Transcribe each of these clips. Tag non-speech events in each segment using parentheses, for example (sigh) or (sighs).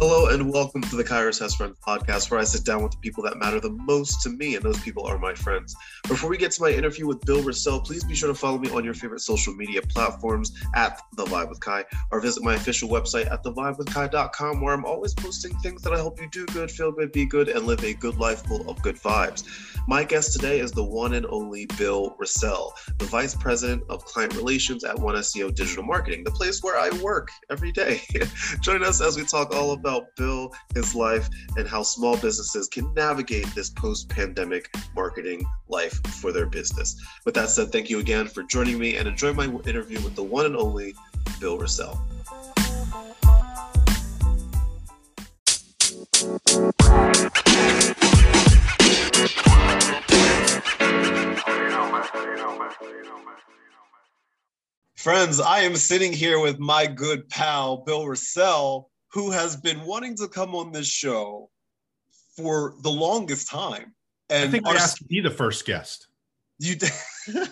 Hello and welcome to the Kyrus Has Friends podcast, where I sit down with the people that matter the most to me, and those people are my friends. Before we get to my interview with Bill Rossell, please be sure to follow me on your favorite social media platforms at The Vibe with Ky, or visit my official website at thevibewithky.com, where I'm always posting things that I hope you do good, feel good, be good, and live a good life full of good vibes. My guest today is the one and only Bill Rossell, the Vice President of Client Relations at One SEO Digital Marketing, the place where I work every day. (laughs) Join us as we talk all about about Bill, his life, and how small businesses can navigate this post pandemic marketing life for their business. With that said, thank you again for joining me and enjoy my interview with the one and only Bill Rossell. Friends, I am sitting here with my good pal, Bill Rossell, who has been wanting to come on this show for the longest time. And I think I asked you the first guest. You (laughs)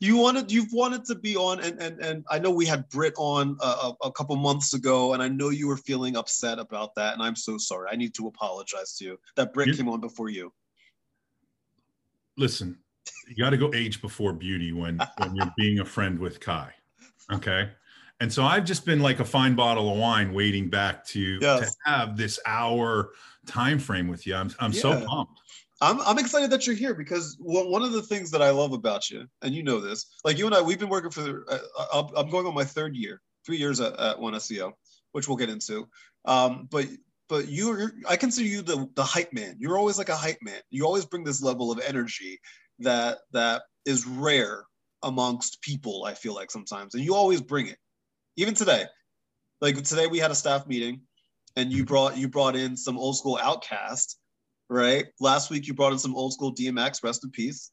you wanted you've wanted to be on, and and and I know we had Britt on a, a, couple months ago, and I know you were feeling upset about that, and I'm so sorry. I need to apologize to you that Britt you, came on before you. Listen, you got to go age before beauty when when you're being a friend with Ky. Okay. And so I've just been like a fine bottle of wine waiting back to, yes. to have this hour time frame with you. I'm, I'm yeah. so pumped. I'm, I'm excited that you're here because one of the things that I love about you, and you know this, like you and I, we've been working for, uh, I'm going on my third year, three years at, at One SEO, which we'll get into. Um, but but you, I consider you the the hype man. You're always like a hype man. You always bring this level of energy that that is rare amongst people. I feel like sometimes, and you always bring it even today. Like today we had a staff meeting and you mm-hmm. brought you brought in some old school OutKast right? Last week you brought in some old school DMX, rest in peace.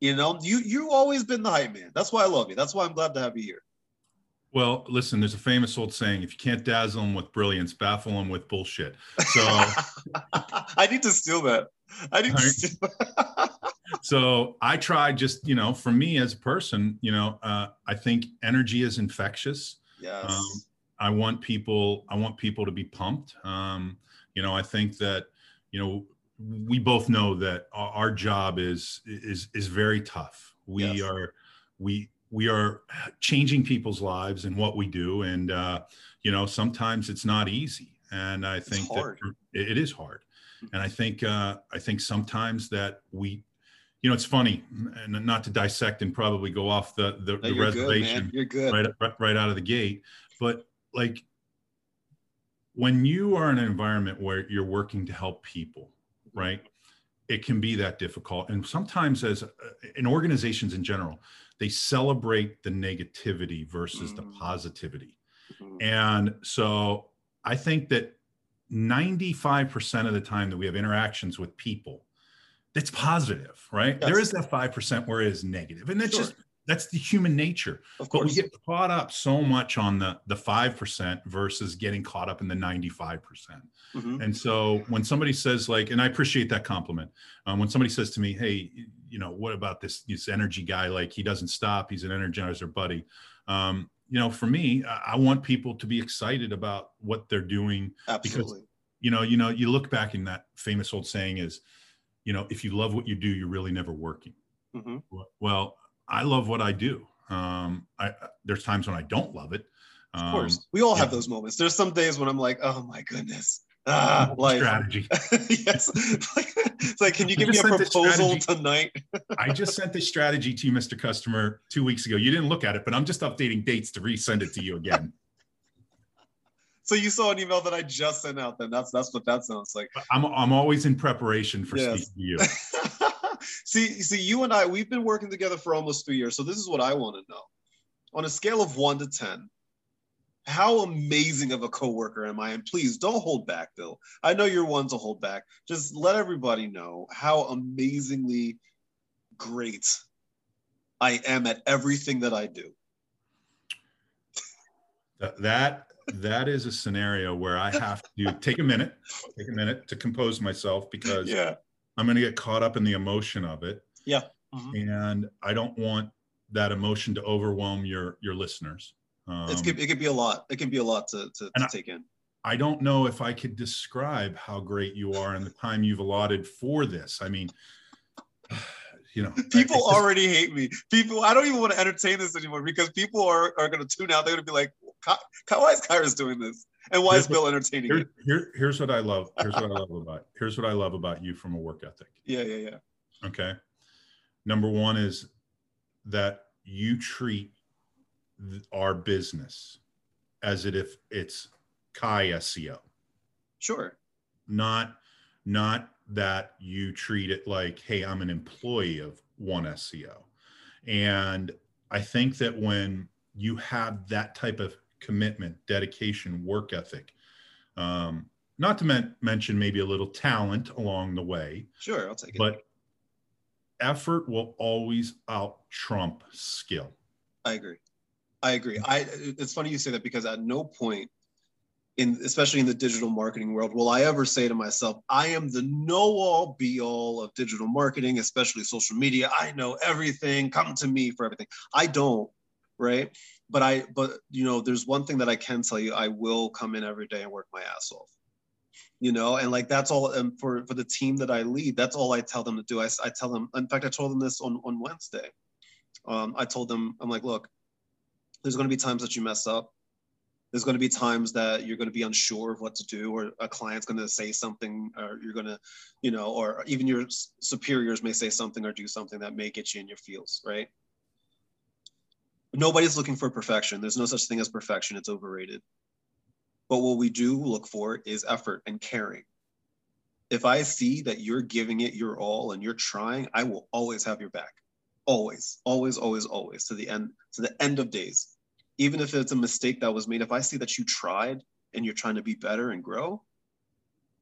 You know, you you always been the hype man. That's why I love you. That's why I'm glad to have you here. Well, listen, there's a famous old saying: if you can't dazzle them with brilliance, baffle them with bullshit. So (laughs) I need to steal that. I need to steal (laughs) so I try just, you know, for me as a person, you know, uh, I think energy is infectious. Yes. Um, I want people, I want people to be pumped. Um, you know, I think that, you know, we both know that our, job is, is, is very tough. We yes. are, we, we are changing people's lives and what we do. And, uh, you know, sometimes it's not easy. And I think that it is hard. Mm-hmm. And I think, uh, I think sometimes that we, you know, it's funny, and not to dissect and probably go off the the, no, the reservation good, you're good. right right right out of the gate, but like when you are in an environment where you're working to help people, right? It can be that difficult, and sometimes as uh, in organizations in general, they celebrate the negativity versus mm. the positivity, mm. and so I think that 95% of the time that we have interactions with people it's positive, right? Yes. There is that 5% where it is. And that's sure. just that's the human nature. Of course. But we get caught up so much on the the 5% versus getting caught up in the 95%. percent mm hmm And so when somebody says like, and I appreciate that compliment. Um, when somebody says to me, hey, you know, what about this, this energy guy? Like he doesn't stop. He's an energizer buddy. Um, you know, for me, I, I want people to be excited about what they're doing. Absolutely. Because, you know, you know, you look back in that famous old saying is, you know, if you love what you do, you're really never working. Mm-hmm. Well, I love what I do. Um, I, there's times when I don't love it. Um, of course, we all have those moments. There's some days when I'm like, oh my goodness, ah, like strategy. (laughs) yes, it's like, can you give me a proposal tonight? (laughs) I just sent this strategy to you, Mr. Customer, two weeks ago. You didn't look at it, but I'm just updating dates to resend it to you again. So you saw an email that I just sent out. Then that's that's what that sounds like. I'm I'm always in preparation for yes. speaking to you. (laughs) see, see, you and I, we've been working together for almost three years. So this is what I want to know. On a scale of one to ten, how amazing of a coworker am I? And please don't hold back, Bill. I know you're one to hold back. Just let everybody know how amazingly great I am at everything that I do. That that is a scenario where I have to take a minute, take a minute to compose myself because yeah. I'm going to get caught up in the emotion of it. Yeah. Mm-hmm. And I don't want that emotion to overwhelm your your listeners. Um, it's, it could be a lot. It can be a lot to, to, to I, take in. I don't know if I could describe how great you are and the time you've allotted for this. I mean, (sighs) you know, people just, already hate me. People, I don't even want to entertain this anymore because people are, are going to tune out. They're going to be like, why is Kyrus doing this? And why is Bill entertaining here, here, here's what I love. (laughs) Here's what I love about. Here's what I love about you from a work ethic. Yeah, yeah, yeah. Okay. Number one is that you treat our business as if it's Ky SEO. Sure. Not not that you treat it like, hey, I'm an employee of one SEO. And I think that when you have that type of commitment, dedication, work ethic, um, not to men- mention maybe a little talent along the way. Sure, I'll take it. But effort will always out trump skill. I agree. I agree. I it's funny you say that because at no point in especially in the digital marketing world will I ever say to myself, I am the know-all be-all of digital marketing, especially social media. I know everything. Come to me for everything. I don't, right? But I but you know, there's one thing that I can tell you, I will come in every day and work my ass off. You know and like that's all and for for the team that i lead that's all i tell them to do. I, I tell them in fact i told them this on on wednesday. Um, i told them i'm like look there's going to be times that you mess up. There's going to be times that you're going to be unsure of what to do or a client's going to say something or you're going to you know or even your superiors may say something or do something that may get you in your feels right nobody's looking for perfection there's no such thing as perfection it's overrated but what we do look for is effort and caring. If I see that you're giving it your all and you're trying, I will always have your back. Always, always, always, always to the end, to the end of days. Even if it's a mistake that was made, if I see that you tried and you're trying to be better and grow,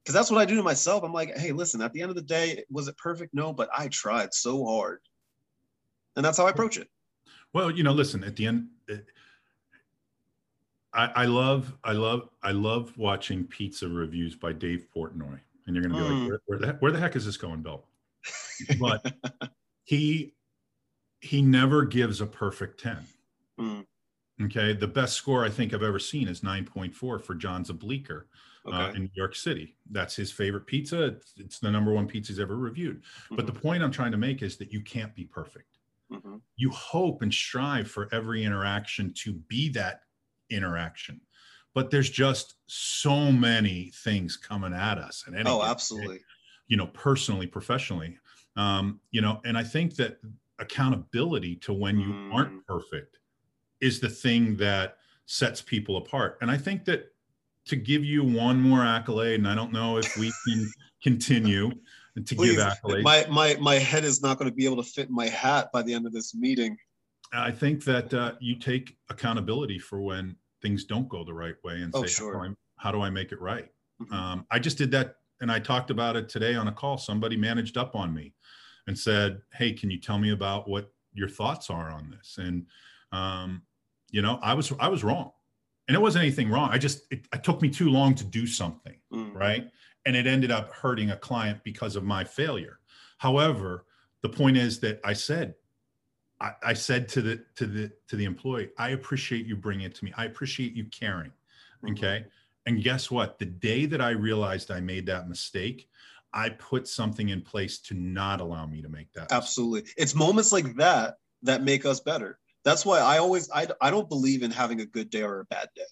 because that's what I do to myself. I'm like, hey, listen, at the end of the day, was it perfect? No, but I tried so hard. And that's how I approach it. Well, you know, listen, at the end, I, I, love, I love, I love watching pizza reviews by Dave Portnoy, and you're going to be mm. like, hmm. where, where, the where the heck is this going, Bill? But (laughs) he he never gives a perfect ten. Mm. Okay, the best score I think I've ever seen is nine point four for John's of Bleecker uh, okay. uh, in New York City. That's his favorite pizza. It's, it's the number one pizza he's ever reviewed. Mm-hmm. But the point I'm trying to make is that you can't be perfect. Mm-hmm. You hope and strive for every interaction to be that interaction but there's just so many things coming at us and oh absolutely you know personally professionally um, you know and i think that accountability to when you mm. aren't perfect is the thing that sets people apart and i think that to give you one more accolade and i don't know if we can (laughs) continue to Please, give accolades my, my my head is not going to be able to fit my hat by the end of this meeting I think that uh, you take accountability for when things don't go the right way and oh, say, sure. how, do I, how, do I, make it right? Mm-hmm. Um, I just did that and I talked about it today on a call. Somebody managed up on me and said, Hey, can you tell me about what your thoughts are on this? And, um, you know, I was, I was wrong and it wasn't anything wrong. I just, it, it took me too long to do something. Mm-hmm. Right. And it ended up hurting a client because of my failure. However, the point is that I said, I, I, said to the to the to the employee, I appreciate you bringing it to me. I appreciate you caring. Mm-hmm. Okay. Mm-hmm. And guess what? The day that I realized I made that mistake, I put something in place to not allow me to make that. Absolutely. Mistake. It's moments like that that make us better. That's why I always I, I don't believe in having a good day or a bad day,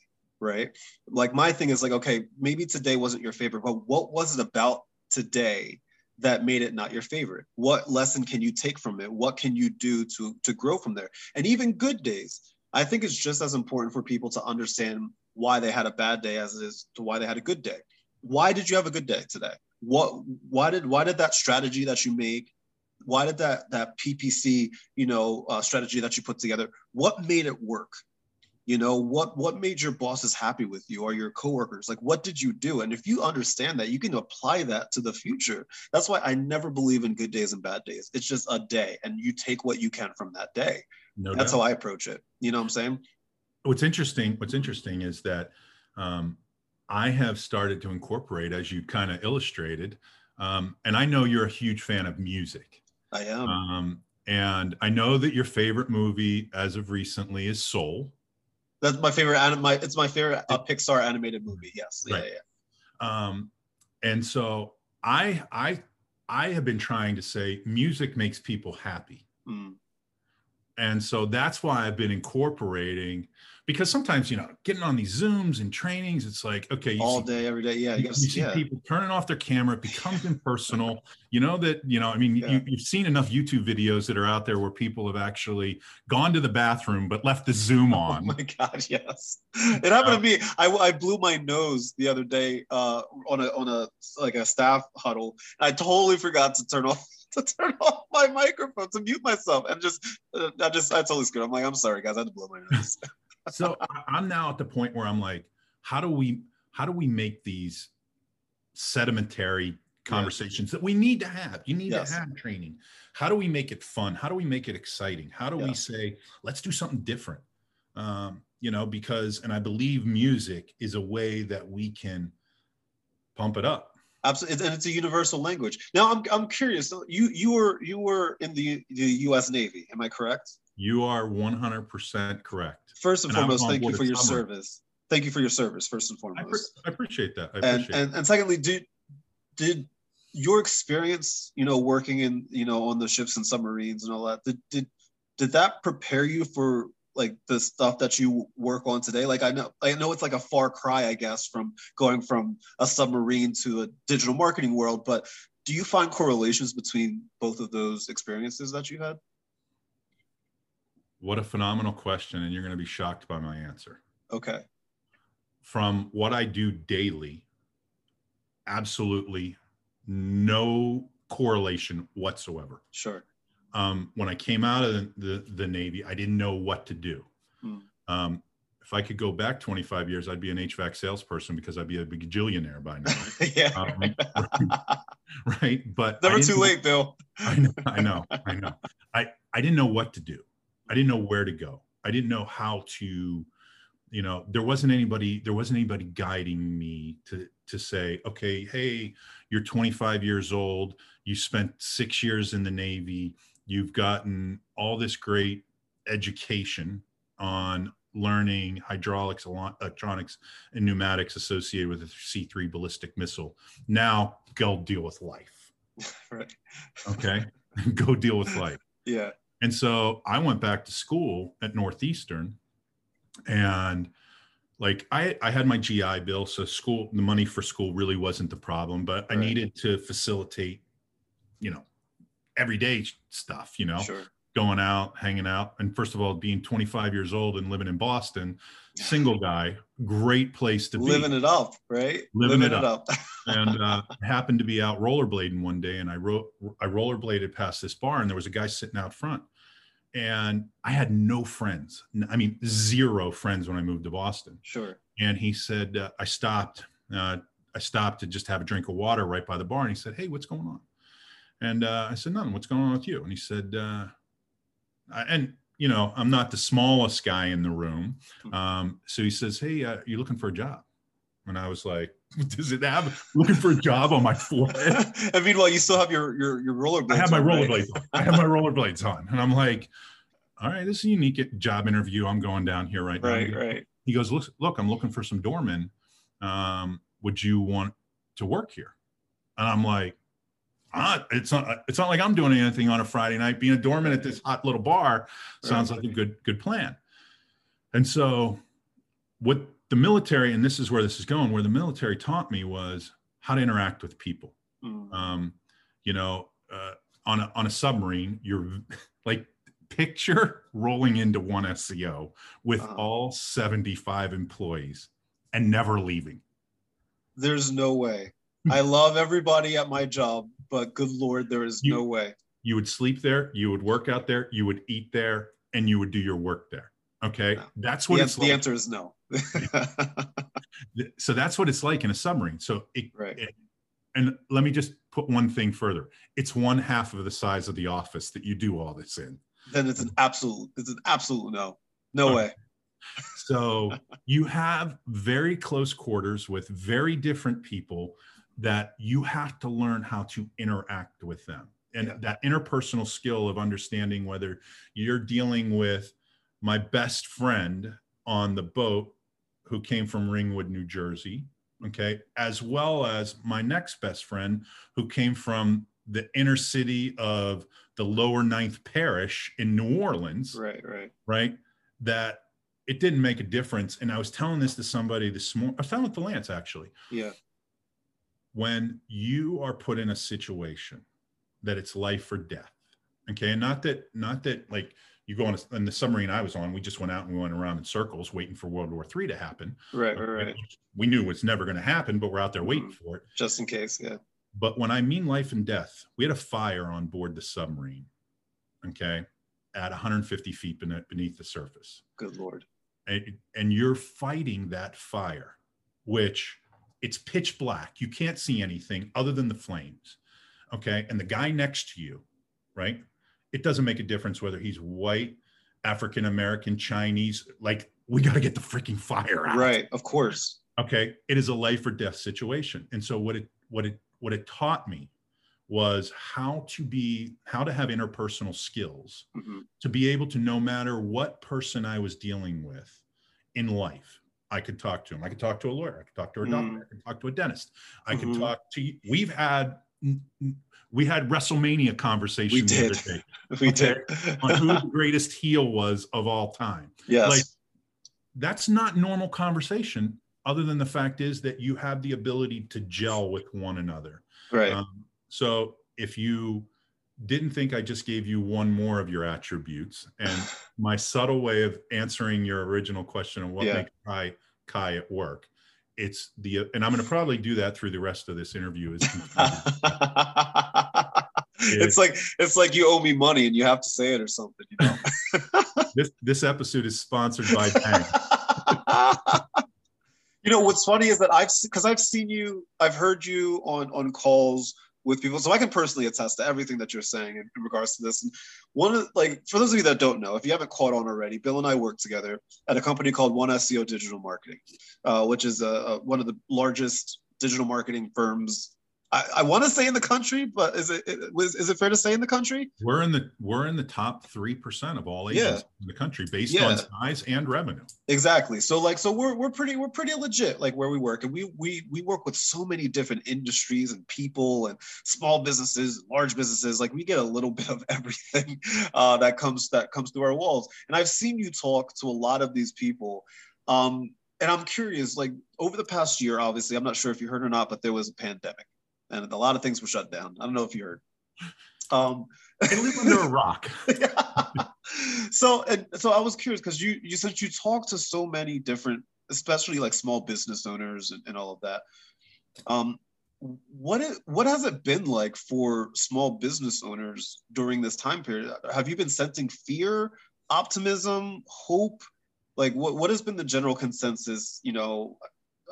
right? Like my thing is like, okay, maybe today wasn't your favorite, but what was it about today that made it not your favorite? What lesson can you take from it? What can you do to to grow from there? And even good days i think it's just as important for people to understand why they had a bad day as it is to why they had a good day. Why did you have a good day today? What why did why did that strategy that you make why did that that ppc you know uh, strategy that you put together what made it work you know what what made your bosses happy with you or your coworkers? Like what did you do? And if you understand that you can apply that to the future. That's why i never believe in good days and bad days. It's just a day and you take what you can from that day. No that's doubt. how i approach it. You know what i'm saying? What's interesting what's interesting is that um, i have started to incorporate as you kind of illustrated um, and i know you're a huge fan of music. I am. Um, and i know that your favorite movie as of recently is soul That's my favorite anime. It's my favorite uh, Pixar animated movie. Yes. Right. Yeah, yeah. Um, and so I I I have been trying to say music makes people happy. Mm. And so that's why I've been incorporating because sometimes you know getting on these zooms and trainings it's like okay you All see, day, every day. Yeah. you, You, see yeah. people turning off their camera it becomes impersonal you know that you know i mean Yeah. you, you've seen enough youtube videos that are out there where people have actually gone to the bathroom but left the zoom on (laughs) Oh on my god, yes. It happened to me. I, I blew my nose the other day uh, on a on a like a staff huddle. I totally forgot to turn off (laughs) to turn off my microphone to mute myself and just uh, I just I totally screwed. I'm like, I'm sorry guys, I had to blow my nose. (laughs) so i'm now at the point where i'm like how do we how do we make these sedimentary conversations that we need to have you need Yes. to have training how do we make it fun how do we make it exciting how do Yeah. we say let's do something different um, you know because and i believe music is a way that we can pump it up Absolutely, and it's a universal language. Now I'm I'm curious. You you were you were in the the U.S. Navy, am I correct? You are 100% correct First and, And foremost, thank you for your Summer. service. Thank you for your service, first and I, pre- foremost. I appreciate that i and appreciate and, and secondly, did did your experience, you know, working in you know on the ships and submarines and all that, did did did that prepare you for like the stuff that you work on today? Like I know I know it's like a far cry, I guess, from going from a submarine to a digital marketing world, but do you find correlations between both of those experiences that you had? What a phenomenal question and you're going to be shocked by my answer Okay. from what I do daily, absolutely no correlation whatsoever. Sure. Um, when I came out of the, the, the Navy, I didn't know what to do. Hmm. Um, if I could go back 25 years, I'd be an HVAC salesperson because I'd be a bajillionaire by now, (laughs) yeah. Um, right? But Never too late, Bill. I know, I know, I know. I, I didn't know what to do. I didn't know where to go. I didn't know how to, you know, there wasn't anybody, there wasn't anybody guiding me to to say, okay, hey, you're 25 years old, you spent six years in the Navy, you've gotten all this great education on learning hydraulics, electronics, and pneumatics associated with a C3 ballistic missile. Now go deal with life. (laughs) right. Okay. (laughs) go deal with life. Yeah. And so I went back to school at Northeastern and like I, I had my GI bill. So school, the money for school really wasn't the problem, but I Right. needed to facilitate, you know, everyday stuff, you know, Sure. going out, hanging out. And first of all, being 25 years old and living in Boston, single guy, great place to be living it up, right? Living it up. (laughs) and uh, happened to be out rollerblading one day, and I wrote I rollerbladed past this bar, and there was a guy sitting out front, and I had no friends. I mean, zero friends when I moved to Boston. sure. And he said, uh, I stopped. Uh, I stopped to just have a drink of water right by the bar, and he said, "Hey, what's going on?" And uh, I said, "Nothing. What's going on with you?" And he said, uh, I, "And you know, I'm not the smallest guy in the room." Um, so he says, "Hey, uh, you looking for a job?" And I was like, (laughs) "Does it have looking for a job on my forehead?" (laughs) and meanwhile, you still have your your your rollerblades. I have my right? rollerblades. on. I have my rollerblades on, and I'm like, "All right, this is a unique job interview. I'm going down here right, now." Right, He goes- right. He goes, "Look, look, I'm looking for some doormen. Um, would you want to work here?" And I'm like, ah, "It's not. It's not like I'm doing anything on a Friday night. Being a doorman at this hot little bar sounds Right. like a good good plan." And so, what the military, and this is where this is going, where the military taught me was how to interact with people Mm. um, you know, uh, on a on a submarine, you're (laughs) like picture rolling into one SEO with Uh-huh. all 75 employees and never leaving. There's no way. (laughs) I love everybody at my job, but good lord, there is You- no way. You would sleep there, you would work out there, you would eat there, and you would do your work there. Okay, No. that's what it's the like. answer is no. (laughs) So that's what it's like in a submarine. So it, right. and let me just put one thing further. It's one half of the size of the office that you do all this in. Then it's an absolute. It's an absolute no. No Okay. way. So (laughs) you have very close quarters with very different people that you have to learn how to interact with them. And Yeah. that interpersonal skill of understanding whether you're dealing with my best friend on the boat who came from Ringwood, New Jersey, okay, as well as my next best friend who came from the inner city of the lower ninth parish in New Orleans. Right, right. Right. That it didn't make a difference. And I was telling this to somebody this morning. I was telling it to Lance actually. Yeah. When you are put in a situation that it's life or death, okay, and not that, not that like you go on a, in the submarine I was on, we just went out and we went around in circles waiting for World War III to happen. Right, right, right. We knew it's never going to happen, but we're out there waiting mm-hmm. for it. Just in case, yeah. But when I mean life and death, we had a fire on board the submarine, okay, at 150 feet beneath the surface. Good Lord. And, and you're fighting that fire, which it's pitch black. You can't see anything other than the flames, okay? And the guy next to you, right? It doesn't make a difference whether he's white, African American, Chinese. Like, we got to get the freaking fire out. Right, of course. Okay, it is a life or death situation. And so what it what it what it taught me was how to be how to have interpersonal skills mm-hmm. to be able to no matter what person i was dealing with in life i could talk to him i could talk to a lawyer i could talk to a doctor mm-hmm. i could talk to a dentist i mm-hmm. could talk to we've had we had wrestlemania conversation. we did (laughs) we did (laughs) on who the greatest heel was of all time yes like that's not normal conversation other than the fact is that you have the ability to gel with one another. Right. Um, so if you didn't think I just gave you one more of your attributes, and (laughs) my subtle way of answering your original question of what yeah. makes Ky Ky at work, it's the and I'm going to probably do that through the rest of this interview. Is (laughs) it's like it's like you owe me money and you have to say it or something, you know. (laughs) this this episode is sponsored by Bang. (laughs) You know what's funny is that I've because I've seen you, I've heard you on on calls with people, so I can personally attest to everything that you're saying in, in regards to this. And one of like for those of you that don't know, if you haven't caught on already, Bill and I work together at a company called One SEO Digital Marketing, uh, which is a, a, one of the largest digital marketing firms I, I want to say in the country, but is it is, is it fair to say in the country? We're in the we're in the top three percent of all agents yeah. in the country based yeah. on size and revenue. Exactly. So like so we're we're pretty we're pretty legit like where we work, and we we we work with so many different industries and people and small businesses, large businesses. Like we get a little (laughs) bit of everything uh, that comes that comes through our walls. And I've seen you talk to a lot of these people. Um, and I'm curious, like over the past year, obviously, I'm not sure if you heard or not, but there was a pandemic and a lot of things were shut down. I don't know if you heard. Um, (laughs) I live under a rock. (laughs) so, and so I was curious because you you said you talked to so many different, especially like small business owners and, and all of that. Um, what it, what has it been like for small business owners during this time period? Have you been sensing fear, optimism, hope? Like what, what has been the general consensus? You know,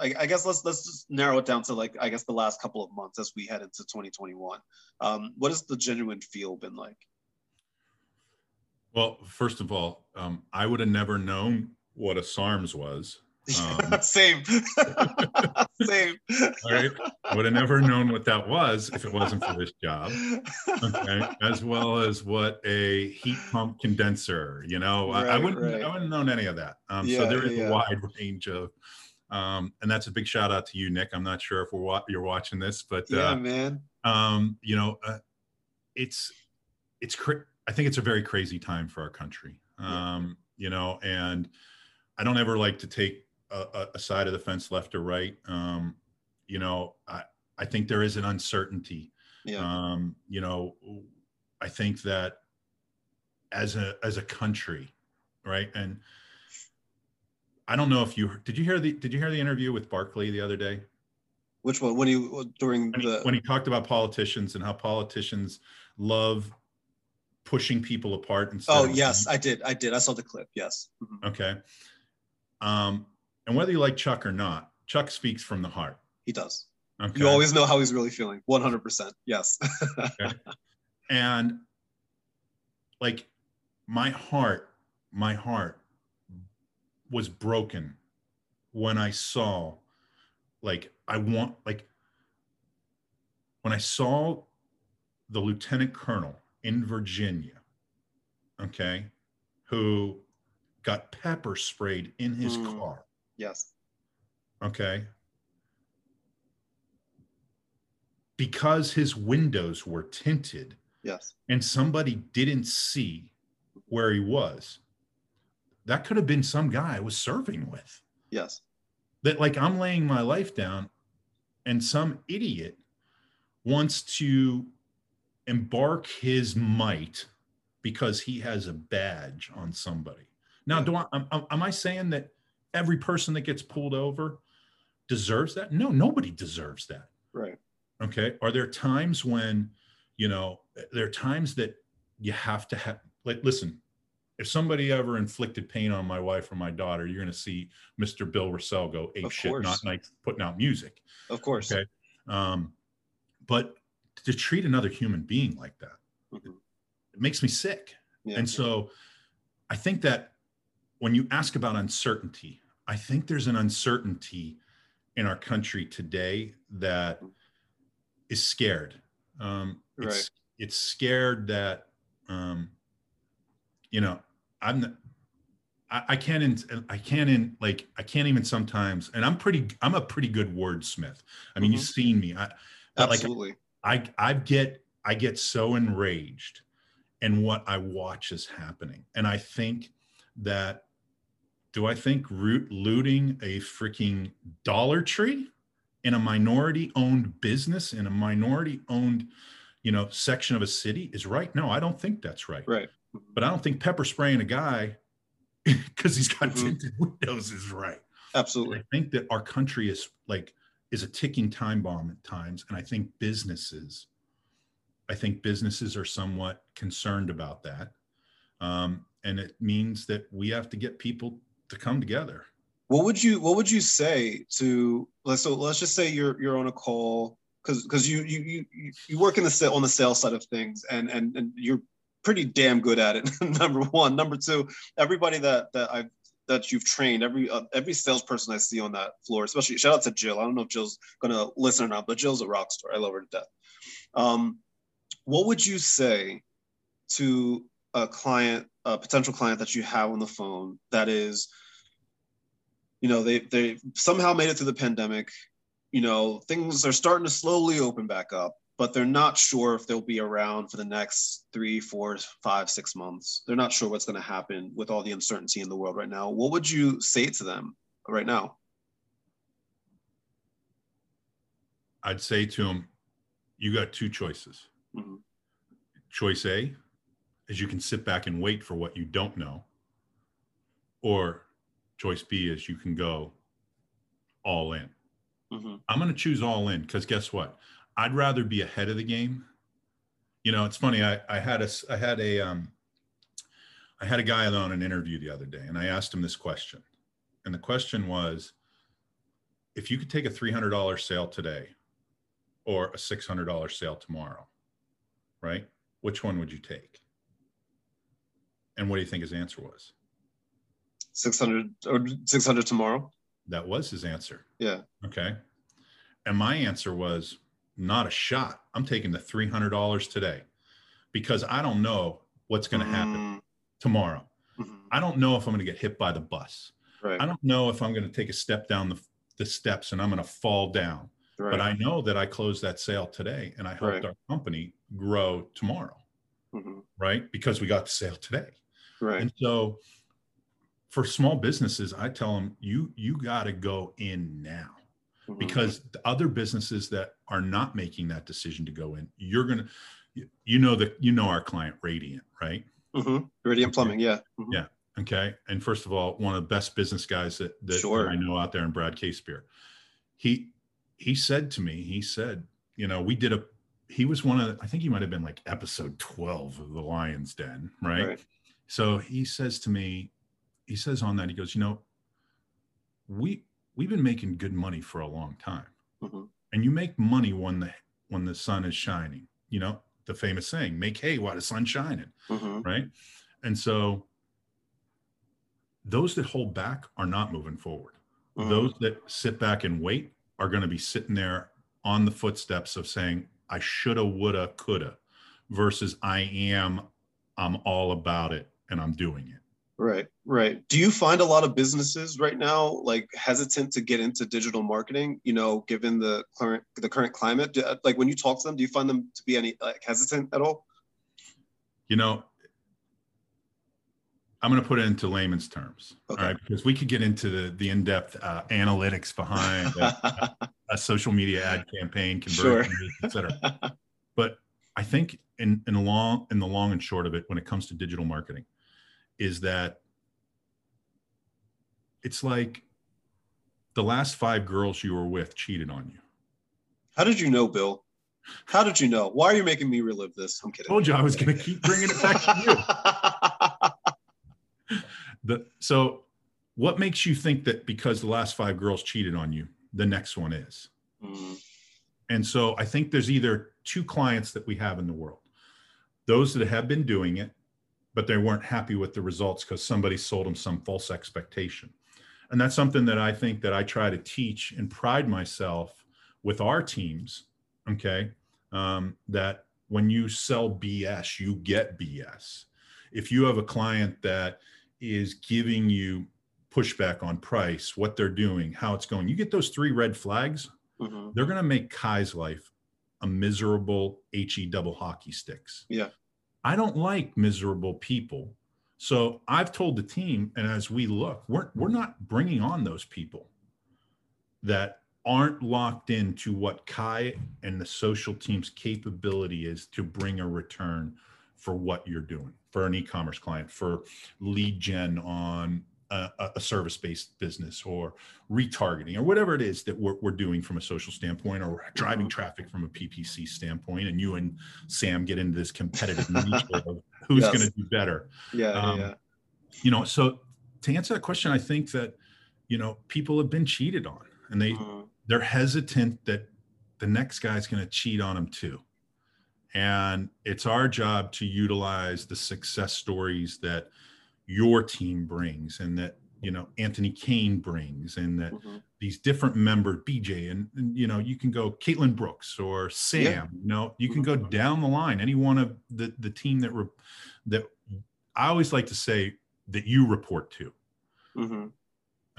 I, I, guess let's let's just narrow it down to like I guess the last couple of months as we head into 2021. Um, what has the genuine feel been like? Well, first of all, um, I would have never known what a SARMS was. Um, (laughs) Same. (laughs) Same. All right. I would have never known what that was if it wasn't for this job. Okay. As well as what a heat pump condenser, you know, right, I, I, wouldn't right. I wouldn't have known any of that. Um, yeah, so there is yeah. a wide range of um, and that's a big shout out to you, Nick. I'm not sure if we're wa- you're watching this, but yeah, uh, man. Um, you know, uh, it's it's cra- I think it's a very crazy time for our country. Um, yeah. You know, and I don't ever like to take a, a side of the fence, left or right. Um, you know, I I think there is an uncertainty. Yeah. Um, you know, I think that as a as a country, right, and I don't know if you did you hear the did you hear the interview with Barkley the other day? Which one? When he during when the he, when he talked about politicians and how politicians love pushing people apart instead. Oh yes, I did. I did. I saw the clip. Yes. Mm-hmm. Okay. Um, and whether you like Chuck or not, Chuck speaks from the heart. He does. Okay. You always know how he's really feeling. One hundred percent. Yes. okay. (laughs) And like my heart, my heart was broken when I saw, like, I want, like, when I saw the lieutenant colonel in Virginia, okay, who got pepper sprayed in his Mm. car. Yes. Okay. Because his windows were tinted Yes. and somebody didn't see where he was, that could have been some guy I was serving with. Yes. That, like, I'm laying my life down and some idiot wants to embark his might because he has a badge on somebody. Now, do I, am, am I saying that every person that gets pulled over deserves that? No, nobody deserves that. Right. Okay. Are there times when, you know, there are times that you have to have, like, listen, if somebody ever inflicted pain on my wife or my daughter, you're going to see Mr. Bill Rossell go ape shit, not like putting out music. Of course. Okay. Um, but to treat another human being like that, Mhm. it makes me sick. Yeah. And so I think that when you ask about uncertainty, I think there's an uncertainty in our country today that is scared. Um, it's, Right. it's scared that, um, you know, I'm, I, I can't, in, I can't in like, I can't even sometimes, and I'm pretty, I'm a pretty good wordsmith. I mean, Mhm. you've seen me. I, but like Absolutely. I I get I get so enraged in what I watch is happening. And I think that do I think root looting a freaking Dollar Tree in a minority owned business in a minority owned, you know, section of a city is right? No, I don't think that's right. right. But I don't think pepper spraying a guy (laughs) because he's got Mhm. tinted windows is right. Absolutely. I think that our country is like is a ticking time bomb at times, and I think businesses, I think businesses are somewhat concerned about that, um, and it means that we have to get people to come together. What would you What would you say to let's so let's just say you're you're on a call because because you you you you- work in the on the sales side of things and and and you're pretty damn good at it. (laughs) number one, number two, everybody that that I've that you've trained, every uh, every salesperson I see on that floor, especially shout out to Jill. I don't know if Jill's gonna listen or not, but Jill's a rock star. I love her to death. Um, what would you say to a client, a potential client that you have on the phone that is, you know, they they somehow made it through the pandemic. You know, things are starting to slowly open back up, but they're not sure if they'll be around for the next three, four, five, six months. They're not sure what's going to happen with all the uncertainty in the world right now. What would you say to them right now? I'd say to them, you got two choices. Mhm. Choice A is you can sit back and wait for what you don't know, or choice B is you can go all in. Mhm. I'm going to choose all in because guess what? I'd rather be ahead of the game. You know, it's funny. I, I had a I had a, um, I had a guy on an interview the other day and I asked him this question. And the question was, if you could take a $300 sale today or a $600 sale tomorrow, right? Which one would you take? And what do you think his answer was? 600 or 600 tomorrow. That was his answer. Yeah. Okay. And my answer was not a shot. I'm taking the $300 today because I don't know what's going to happen tomorrow. Mm, mhm. I don't know if I'm going to get hit by the bus. Right. I don't know if I'm going to take a step down the, the steps and I'm going to fall down. right. But I know that I closed that sale today and I helped Right. our company grow tomorrow, Mhm. right? Because we got the sale today. Right. And so for small businesses, I tell them you you got to go in now Mhm. because the other businesses that are not making that decision to go in, you're gonna, you- you know that you know our client Radiant, right? Mhm. Radiant Plumbing. Yeah. Mhm. Yeah. Okay. And first of all, one of the best business guys that, that, that I know out there in Brad Casebeer. He he said to me, he said, you know, we did a he was one of I think he might have been like episode 12 of the Lion's Den, right? Right. So he says to me, he says on that, he goes, you know, we we've been making good money for a long time. Mhm. And you make money when the when the sun is shining, you know, the famous saying, make hay while the sun's shining Mhm. right? And so those that hold back are not moving forward. Mhm. Those that sit back and wait are going to be sitting there on the footsteps of saying, I shoulda, woulda, coulda, versus I am, I'm all about it and I'm doing it. Right, right. Do you find a lot of businesses right now like hesitant to get into digital marketing? You know, given the current the current climate, do, like when you talk to them, do you find them to be any like hesitant at all? You know, I'm going to put it into layman's terms, okay. all right? Because we could get into the the in depth uh, analytics behind a, a, social media ad campaign, (laughs) conversion, sure. etc. But I think in in the long in the long and short of it, when it comes to digital marketing is that it's like the last five girls you were with cheated on you. How did you know, Bill? How did you know? Why are you making me relive this? I'm kidding. I told you I was going to keep bringing it back to you. (laughs) the, so, what makes you think that because the last five girls cheated on you, the next one is? Mm. And so, I think there's either two clients that we have in the world those that have been doing it but they weren't happy with the results because somebody sold them some false expectation. And that's something that I think that I try to teach and pride myself with our teams. Okay. Um, that when you sell BS, you get BS. If you have a client that is giving you pushback on price, what they're doing, how it's going, you get those three red flags, mm-hmm. they're going to make Ky's life a miserable HE double hockey sticks. Yeah. I don't like miserable people. So I've told the team, and as we look, we're, we're not bringing on those people that aren't locked into what Ky and the social team's capability is to bring a return for what you're doing for an e-commerce client, for lead gen on a, a service-based business or retargeting or whatever it is that we're, we're doing from a social standpoint or driving mm-hmm. traffic from a ppc standpoint and you and sam get into this competitive nature of who's yes. going to do better yeah, um, yeah you know so to answer that question i think that you know people have been cheated on and they mm-hmm. they're hesitant that the next guy's going to cheat on them too and it's our job to utilize the success stories that your team brings and that you know Anthony Kane brings and that mm-hmm. these different members BJ and, and, you know you can go Caitlin Brooks or Sam yeah. you know you can go mm-hmm. down the line any one of the the team that re- that I always like to say that you report to mm-hmm.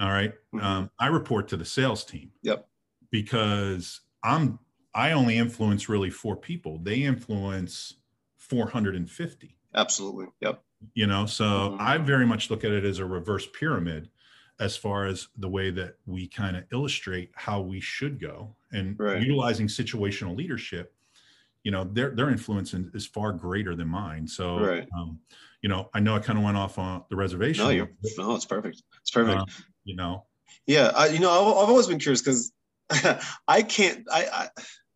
All right? Mm-hmm. um, I report to the sales team yep because I'm I only influence really four people they influence 450 absolutely yep you know? So mm-hmm. i very much look at it as a reverse pyramid as far as the way that we kind of illustrate how we should go. And right. utilizing situational leadership you know their their influence is far greater than mine. So right. um, you know i know i kind of went off on the reservation no, you're, no it's perfect. It's perfect. Uh, you know? Yeah I, you know I've, I've always been curious because (laughs) i can't I, I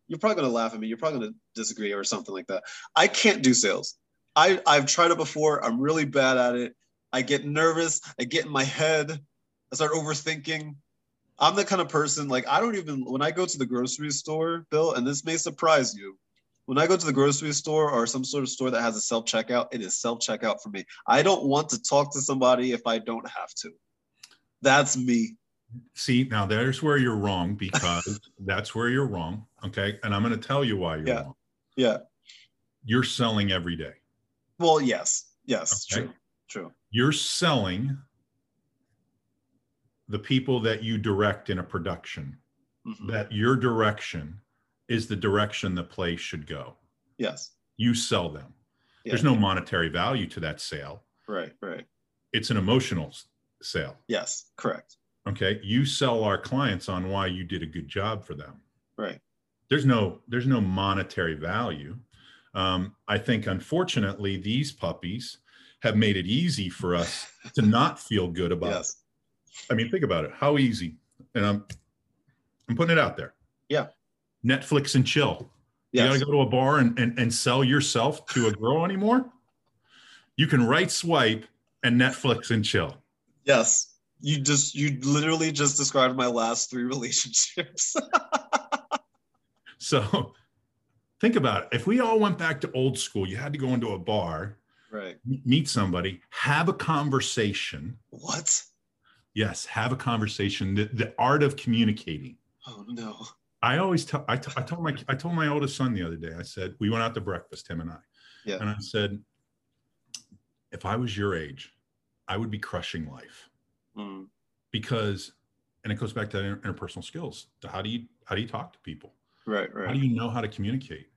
you're probably going to laugh at me. You're probably going to disagree or something like that. I can't do sales I, I've tried it before. I'm really bad at it. I get nervous. I get in my head. I start overthinking. I'm the kind of person like I don't even when I go to the grocery store, Bill, and this may surprise you. When I go to the grocery store or some sort of store that has a self checkout, it is self checkout for me. I don't want to talk to somebody if I don't have to. That's me. See, now there's where you're wrong because (laughs) that's where you're wrong. Okay. And I'm going to tell you why you're yeah. wrong. Yeah. You're selling every day. Well, yes, yes, okay. true, true. You're selling the people that you direct in a production. Mm-hmm. That your direction is the direction the play should go. Yes. You sell them. Yeah. There's no monetary value to that sale. Right, right. It's an emotional sale. Yes, correct. Okay. You sell our clients on why you did a good job for them. Right. There's no there's no monetary value. Um, I think, unfortunately, these puppies have made it easy for us to not feel good about. Yes. I mean, think about it. How easy, and I'm, I'm putting it out there. Yeah. Netflix and chill. Yes. You got to go to a bar and, and, and sell yourself to a girl anymore. You can right swipe and Netflix and chill. Yes. You just, you literally just described my last three (laughs) relationships. (laughs) so think about it. If we all went back to old school, you had to go into a bar, right? Meet somebody, have a conversation. What? Yes, have a conversation. The, the art of communicating. Oh no. I always tell. I, t- I told my I told my oldest son the other day. I said we went out to breakfast, him and I. Yeah. And I said, if I was your age, I would be crushing life Mm. because, and it goes back to inter- interpersonal skills. How do you how do you talk to people? Right, Right. How do you know how to communicate?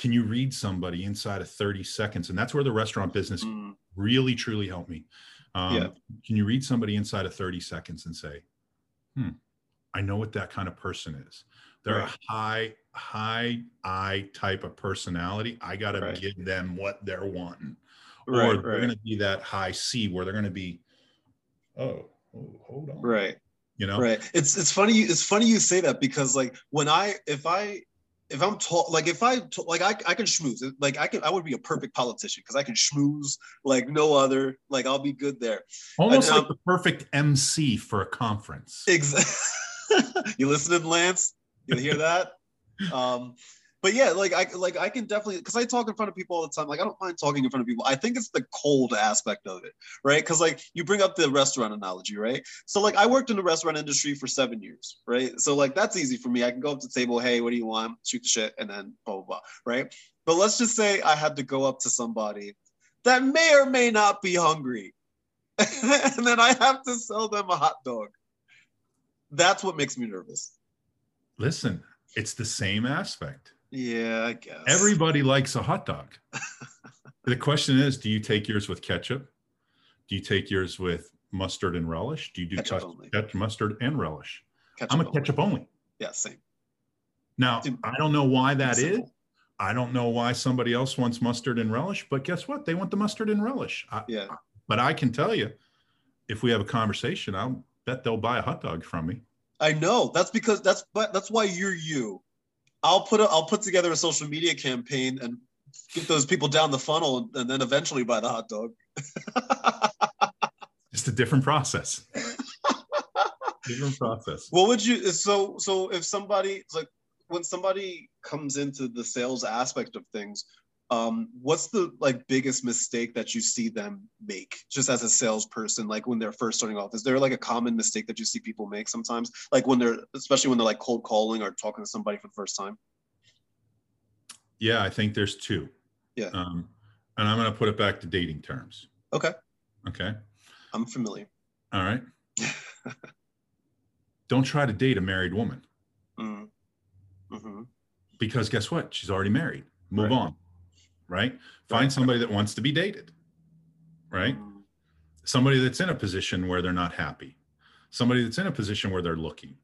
Can you read somebody inside of 30 seconds? And that's where the restaurant business Mm. really truly helped me. Um, Yeah. Can you read somebody inside of 30 seconds and say, hmm, I know what that kind of person is. They're Right. a high, high I type of personality. I got to Right. give them what they're wanting. or they're right. to be that high C where they're to be, oh, oh, hold on. Right. You know? Right. It's it's funny. you- It's funny you say that because like when I if I if I'm tall like if I like I I can schmooze like I can I would be a perfect politician because I can schmooze like no other like I'll be good there. Almost like um, the perfect MC for a conference. Exactly. (laughs) you listening, Lance? You hear that? um, but yeah, like I like I can definitely because I talk in front of people all the time. Like I don't mind talking in front of people. I think it's the cold aspect of it, right? Because like you bring up the restaurant analogy, right? So like I worked in the restaurant industry for seven years, right? So like that's easy for me. I can go up to the table, hey, what do you want? Shoot the shit, and then blah blah blah, right? But let's just say I had to go up to somebody that may or may not be hungry, (laughs) and then I have to sell them a hot dog. That's what makes me nervous. Listen, it's the same aspect. Yeah, I guess. Everybody likes a hot dog. (laughs) the question is, do you take yours with ketchup? Do you take yours with mustard and relish? Do you do Ketchup mustard and relish? ketchup I'm a ketchup only. Yeah, same. Now, Dude, I don't know why that is. Simple. I don't know why somebody else wants mustard and relish, but guess what? They want the mustard and relish. I, Yeah. But I can tell you, if we have a conversation, I'll bet they'll buy a hot dog from me. I know. That's because that's but that's why you're you. I'll put a, I'll put together a social media campaign and get those people down the funnel and, and then eventually buy the hot dog. (laughs) Just a different process. different process. what would you so so if somebody like when somebody comes into the sales aspect of things um what's the like biggest mistake that you see them make just as a salesperson like when they're first starting off is there like a common mistake that you see people make sometimes like when they're especially when they're like cold calling or talking to somebody for the first time Yeah, I think there's two. Yeah. Um, and I'm going to put it back to dating terms. okay Okay. i'm familiar All right. (laughs) Don't try to date a married woman mm. mm-hmm. because guess what? She's already married. Move Right. on. Right. Find somebody that wants to be dated. Right. Mm. Somebody that's in a position where they're not happy. Somebody that's in a position where they're looking.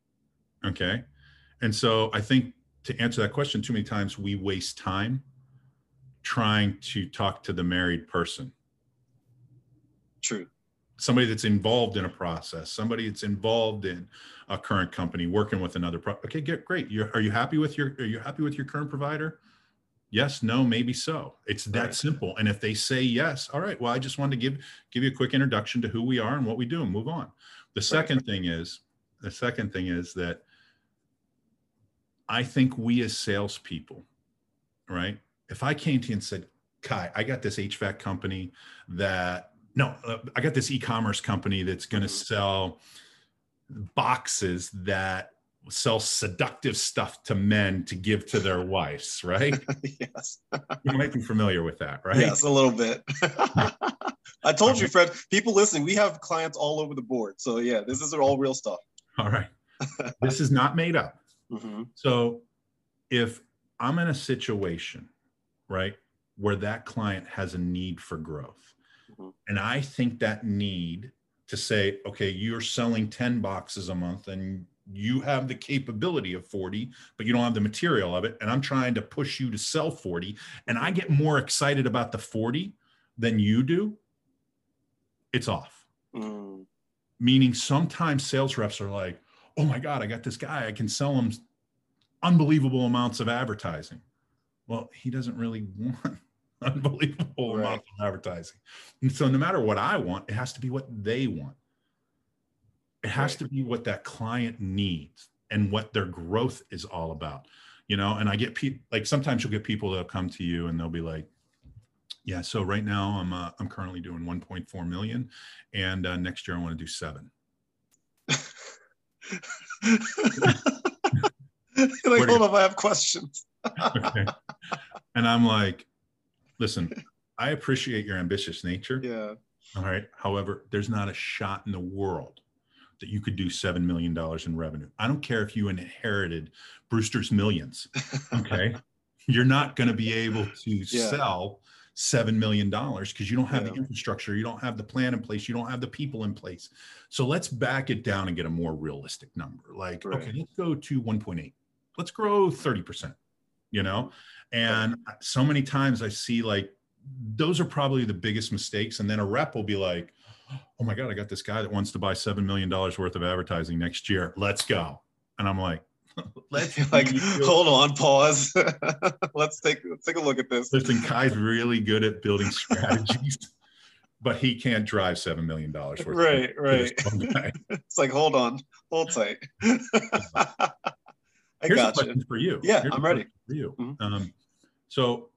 Okay. And so I think to answer that question, too many times we waste time trying to talk to the married person. true somebody that's involved in a process, somebody that's involved in a current company, working with another. Pro- okay, get great. You're, are you happy with your? Are you happy with your current provider? Yes, no, maybe so. It's that Right. simple. And if they say yes, all right. Well, I just wanted to give give you a quick introduction to who we are and what we do, and move on. The second thing is the second thing is that I think we as salespeople, right? If I came to you and said, Ky, I got this HVAC company that no, uh, I got this e-commerce company that's going to Mhm. sell boxes that sell seductive stuff to men to give to their wives, right? (laughs) yes you might be familiar with that, right? yes a little bit (laughs) i told you fred people listening we have clients all over the board so yeah this is all real stuff All right. (laughs) this is not made up. hmm So if I'm in a situation, right, where that client has a need for growth, Mhm. and I think that need to say, okay, you're selling 10 boxes a month and you have the capability of 40, but you don't have the material of it. And I'm trying to push you to sell 40, and I get more excited about the 40 than you do, it's off mm meaning sometimes sales reps are like oh my god i got this guy i can sell him unbelievable amounts of advertising well he doesn't really (laughs) want unbelievable Right. amounts of advertising and so no matter what i want it has to be what they want it has Right. to be what that client needs and what their growth is all about you know and i get people like sometimes you'll get people that'll come to you and they'll be like yeah so right now i'm uh, i'm currently doing 1.4 million and uh, next year i want to do seven (laughs) like hold up i have questions okay. And I'm like, listen, I appreciate your ambitious nature, yeah All right. However, there's not a shot in the world that you could do $7 million in revenue. I don't care if you inherited Brewster's Millions. Okay. (laughs) You're not going to be able to yeah. sell $7 million because you don't have yeah. the infrastructure, you don't have the plan in place, you don't have the people in place. So let's back it down and get a more realistic number. Like, right. okay, let's go to 1.8. Let's grow 30%, you know? And so many times I see like those are probably the biggest mistakes. And then a rep will be like, oh my God, I got this guy that wants to buy $7 million worth of advertising next year. Let's go. And I'm like, (laughs) let's like (laughs) hold on, pause. (laughs) let's take let's take a look at this. Listen, Ky's really good at building strategies, but he can't drive seven million dollars worth. Right, right. it's like hold on, hold tight. I Here's got a question you. for you. Yeah, Here's I'm ready. For you. Mm-hmm. Um, so,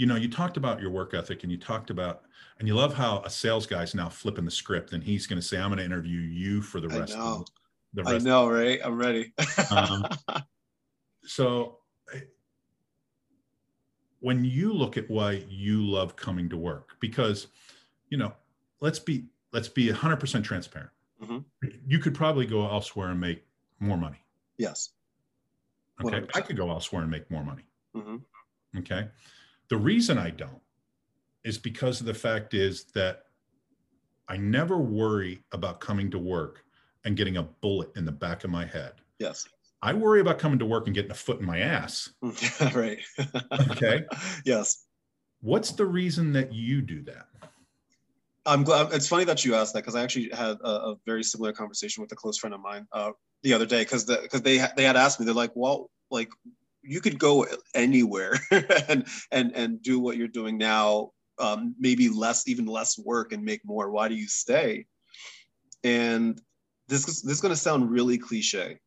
you know, you talked about your work ethic, and you talked about, and you love how a sales guy's now flipping the script, and he's going to say, "I'm going to interview you for the rest of the rest. I know, right? I'm ready. um, (laughs) so when you look at why you love coming to work, because you know, let's be let's be 100% transparent. Mm-hmm. You could probably go elsewhere and make more money. Yes. Okay. 100%. I could go elsewhere and make more money. Mm-hmm. Okay. The reason I don't is because of the fact is that I never worry about coming to work and getting a bullet in the back of my head. Yes. I worry about coming to work and getting a foot in my ass. (laughs) right. okay. (laughs) Yes. What's the reason that you do that? I'm glad. It's funny that you asked that because I actually had a, a, very similar conversation with a close friend of mine uh, the other day because because the, they they had asked me they're like, well, like you could go anywhere (laughs) and and and do what you're doing now, um, maybe less even less work and make more. Why do you stay? And this this is going to sound really cliche,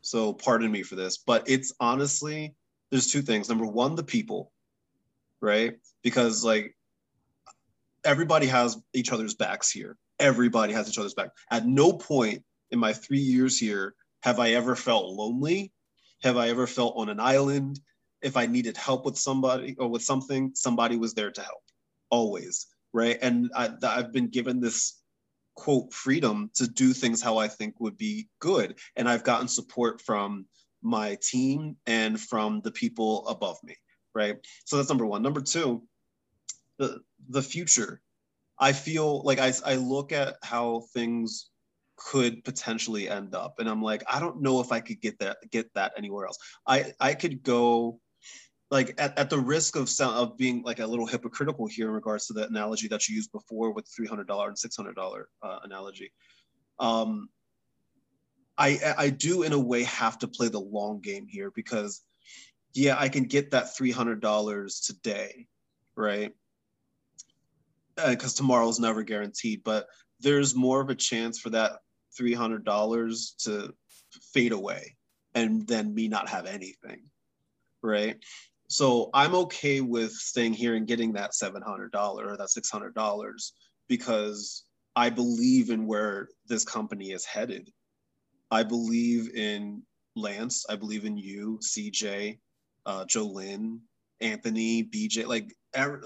so pardon me for this, but it's honestly there's two things. Number one, the people, right? Because like everybody has each other's backs here. Everybody has each other's back. At no point in my three years here have I ever felt lonely. Have I ever felt on an island? If I needed help with somebody or with something, somebody was there to help. Always, right? And I, I've been given this quote freedom to do things how I think would be good. And I've gotten support from my team and from the people above me, right? So that's number one. Number two, the the future. I feel like I, I look at how things could potentially end up. And i'm like i don't know if i could get that get that anywhere else. I i could go like at, at the risk of sound of being like a little hypocritical here in regards to the analogy that you used before with $300 and $600 uh, analogy. Um, I, I do in a way have to play the long game here because yeah i can get that $300 today right? Because uh, tomorrow is never guaranteed but there's more of a chance for that $300 to fade away and then me not have anything right so I'm okay with staying here and getting that $700 or that $600 because I believe in where this company is headed. I believe in Lance. I believe in you, CJ, uh, Jolynn, Anthony, BJ, like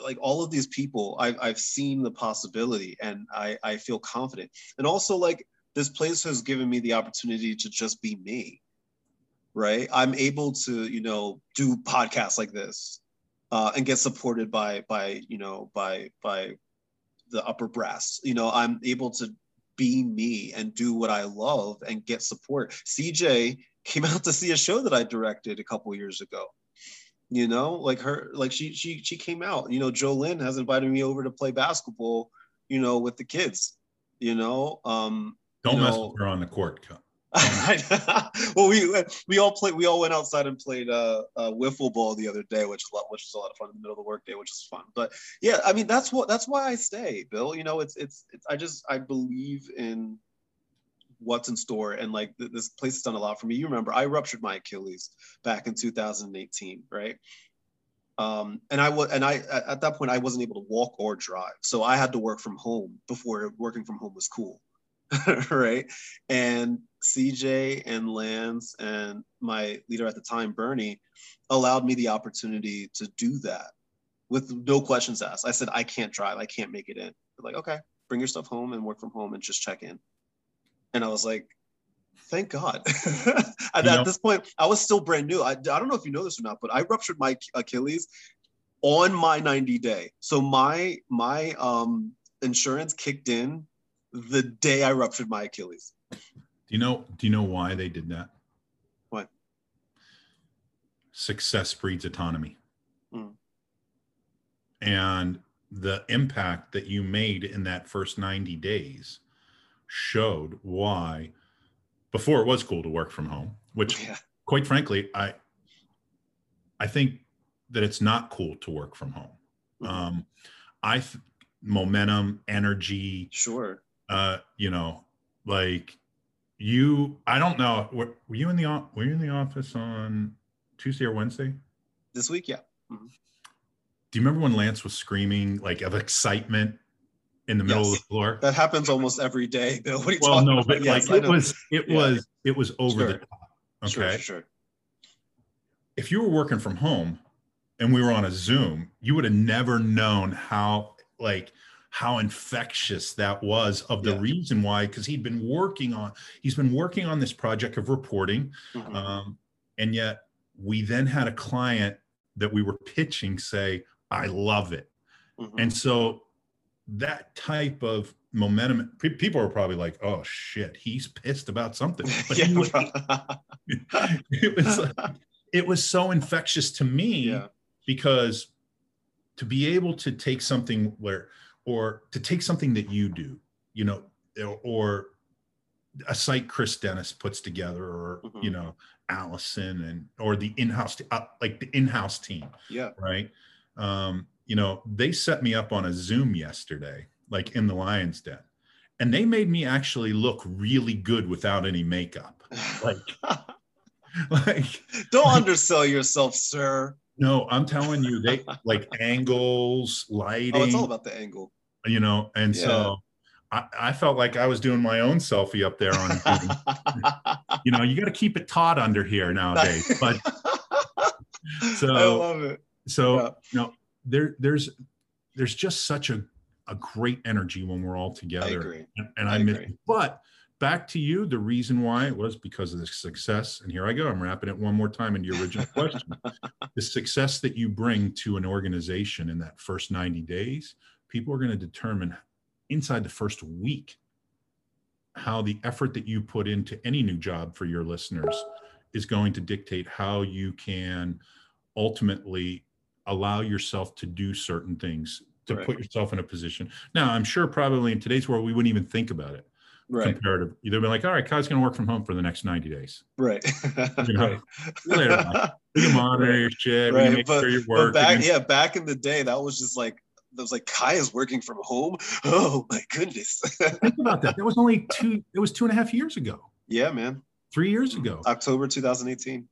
like all of these people. I've I've seen the possibility, and I I feel confident. And also like this place has given me the opportunity to just be me right? I'm able to, you know, do podcasts like this uh, and get supported by, by, you know, by, by the upper brass. You know, I'm able to be me and do what I love and get support. CJ came (laughs) out to see a show that I directed a couple years ago. You know, like her, like she she she came out. You know, Jolynn has invited me over to play basketball. You know, with the kids. You know, um, don't mess with her on the court. (laughs) well, we we all played. We all went outside and played uh, uh, wiffle ball the other day, which was a lot, which was a lot of fun in the middle of the workday, which is fun. But yeah, I mean that's what that's why I stay, Bill. You know, it's it's, it's I just I believe in what's in store, and like th- this place has done a lot for me. You remember I ruptured my Achilles back in 2018, right? Um, and I was, and I at that point I wasn't able to walk or drive, so I had to work from home before working from home was cool. (laughs) right? And CJ and Lance and my leader at the time, Bernie, allowed me the opportunity to do that with no questions asked. I said, I can't drive, I can't make it in. They're like, okay, bring your stuff home and work from home and just check in. And I was like, thank God. and (laughs) at this point, I was still brand new. I, I don't know if you know this or not, but I ruptured my Achilles on my 90 day. So my my um insurance kicked in the day I ruptured my Achilles. Do you know do you know why they did that? What? Success breeds autonomy. Mm. And the impact that you made in that first 90 days showed why before it was cool to work from home which yeah. quite frankly i i think that it's not cool to work from home mm-hmm. um i th- momentum energy sure uh you know like you i don't know were, were you in the were you in the office on tuesday or wednesday this week yeah mm-hmm. do you remember when lance was screaming like of excitement in the middle yes. of the floor. That happens almost every day, Bill. What are you well, talking no, about? but yes, like it was, it yeah. was, it was over sure. the top. Okay. Sure, sure. If you were working from home and we were on a Zoom, you would have never known how like how infectious that was of the yeah. reason why because he'd been working on he's been working on this project of reporting mm-hmm. um, and yet we then had a client that we were pitching say i love it mm-hmm. and so that type of momentum people are probably like oh shit he's pissed about something (laughs) but yeah, was, (laughs) it was like, it was so infectious to me yeah. because to be able to take something where or to take something that you do you know or a site chris dennis puts together or mm-hmm. you know allison and or the in-house uh, like the in-house team yeah right um you know, they set me up on a Zoom yesterday, like in the Lion's Den, and they made me actually look really good without any makeup. (laughs) Like, (laughs) like don't undersell yourself, sir. No, I'm telling you, they like angles, lighting. Oh, it's all about the angle. You know, and yeah. so I, I, felt like I was doing my own selfie up there on. (laughs) you know, you got to keep it taut under here nowadays, (laughs) but. So I love it. So yeah. you know, there there's there's just such a a great energy when we're all together. And, and I, I miss but back to you, the reason why it was because of the success. And here I go. I'm wrapping it one more time in your original (laughs) question. the success that you bring to an organization in that first 90 days, people are going to determine inside the first week how the effort that you put into any new job for your listeners is going to dictate how you can ultimately allow yourself to do certain things to right. put yourself in a position. Now, I'm sure probably in today's world, we wouldn't even think about it. Right. Comparative. You'd be like, all right, Ky's going to work from home for the next 90 days. Right. (laughs) you know. (laughs) You monitor right. your shit. Right. Make but, sure you work. Back, yeah, back in the day, that was just like, that was like Ky is working from home. (laughs) Oh my goodness. think about that. That was only two, it was two and a half years ago. Yeah, man. Three years ago. October 2018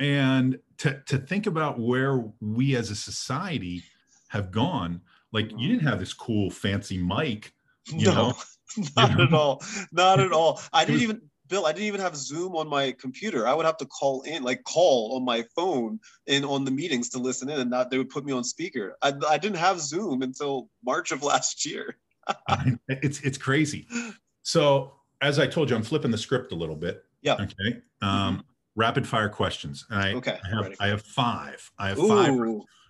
and to to think about where we as a society have gone like you mm-hmm. didn't have this cool fancy mic you no, know (laughs) not at all not at all i didn't even bill i didn't even have zoom on my computer i would have to call in like call on my phone and on the meetings to listen in and not they would put me on speaker i, I didn't have zoom until march of last year (laughs) it's it's crazy so as i told you i'm flipping the script a little bit yeah okay um, mm-hmm rapid fire questions. I, okay, I have, I have five. I have Ooh, five,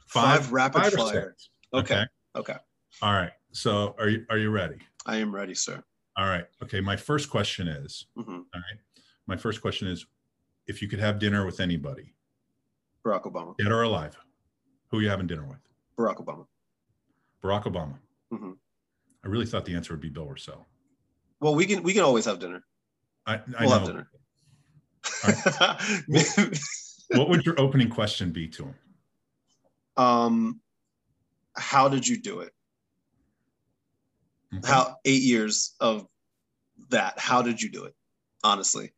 five, five rapid five fire. Okay. okay. Okay. All right. So are you are you ready? I am ready, sir. All right. Okay. My first question is mm-hmm. all right. My first question is if you could have dinner with anybody, Barack Obama. Dead or alive, who are you having dinner with? Barack Obama. Barack Obama. Mm-hmm. I really thought the answer would be Bill Rossell. Well, we can we can always have dinner. I, I we'll know. have dinner (laughs) what, what would your opening question be to him? Um, how did you do it? Okay. How eight years of that? How did you do it? Honestly,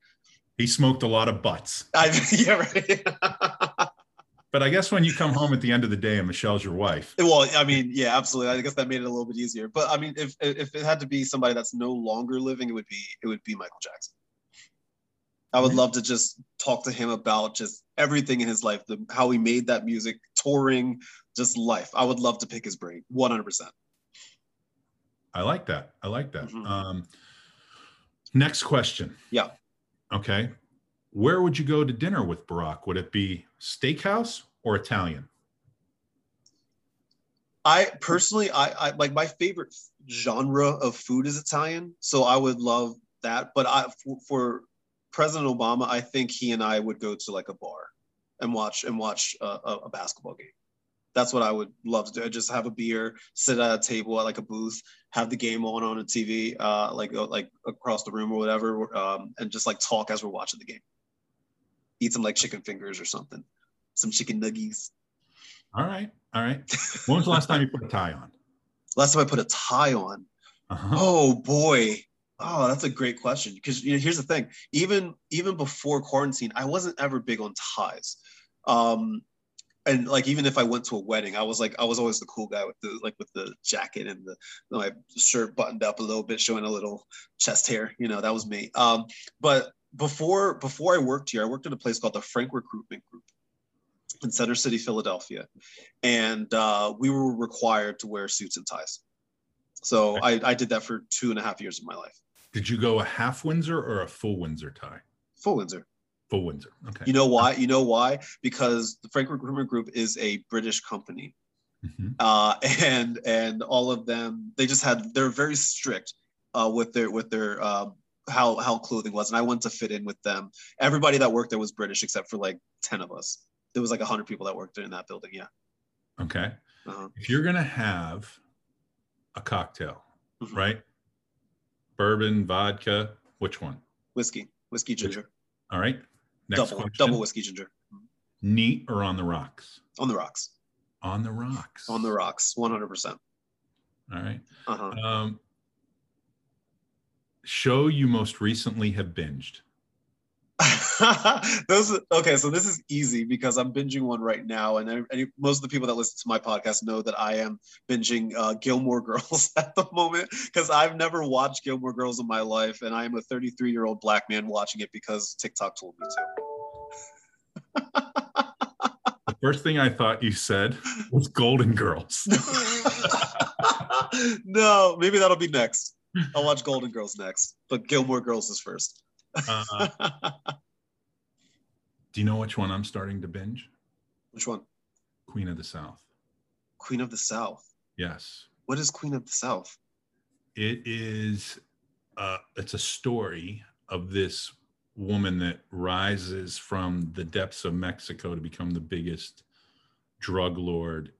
he smoked a lot of butts. (laughs) I, yeah, right. (laughs) but I guess when you come home at the end of the day and Michelle's your wife. Well, I mean, yeah, absolutely. I guess that made it a little bit easier. But I mean, if if it had to be somebody that's no longer living, it would be it would be Michael Jackson. I would mm-hmm. love to just talk to him about just everything in his life, the, how he made that music, touring, just life. I would love to pick his brain, 100%. I like that. I like that. Mhm. Um, next question. Yeah. Okay. Where would you go to dinner with Barack? Would it be steakhouse or Italian? I personally, I, I like my favorite genre of food is Italian, so I would love that. But I, for, for President Obama, I think he and I would go to like a bar and watch and watch a, a basketball game. That's what I would love to do. Just have a beer, sit at a table at like a booth, have the game on on a TV, uh, like uh, like across the room or whatever, um, and just like talk as we're watching the game. Eat some like chicken fingers or something, some chicken nuggies. All right. All right. When was the last time you put a tie on? Last time I put a tie on, Uh-huh. Oh boy. Oh, that's a great question. Because you know, here's the thing. Even even before quarantine, I wasn't ever big on ties. Um, and like even if I went to a wedding, I was like I was always the cool guy with the like with the jacket and the my shirt buttoned up a little bit, showing a little chest hair. You know, that was me. Um, but before before I worked here, I worked at a place called the Frank Recruitment Group in Center City, Philadelphia, and uh, we were required to wear suits and ties. So I, I did that for two and a half years of my life. Did you go a half Windsor or a full Windsor tie? Full Windsor. Full Windsor. Okay. You know why? You know why? Because the Frank Recruitment Group is a British company, Mhm. uh, (laughs) and and all of them they just had they're very strict uh, with their with their um, how how clothing was, and I went to fit in with them. Everybody that worked there was British except for like ten of us. There was like hundred people that worked in that building. Yeah. Okay. Uh-huh. If you're gonna have a cocktail, Mhm. right? Bourbon, vodka, which one? Whiskey, whiskey ginger, All right. Next double question. double whiskey ginger Neat or on the rocks? on the rocks, On the rocks. on the rocks, one hundred percent. All right. Uh huh. Um, show you most recently have binged. (laughs) Those okay, so this is easy because I'm binging one right now, and I- most of the people that listen to my podcast know that I am binging uh, Gilmore (laughs) Girls at the moment because I've never watched Gilmore Girls in my life, and I am a 33 year old black man watching it because TikTok told me to. (laughs) The first thing I thought you said was Golden Girls. no, maybe that'll be next. I'll watch Golden Girls next, but Gilmore Girls is first. Uh, (laughs) do you know which one I'm starting to binge? Which one? Queen of the South. Queen of the South. Yes. What is Queen of the South? It is uh it's a story of this woman that rises from the depths of Mexico to become the biggest drug lord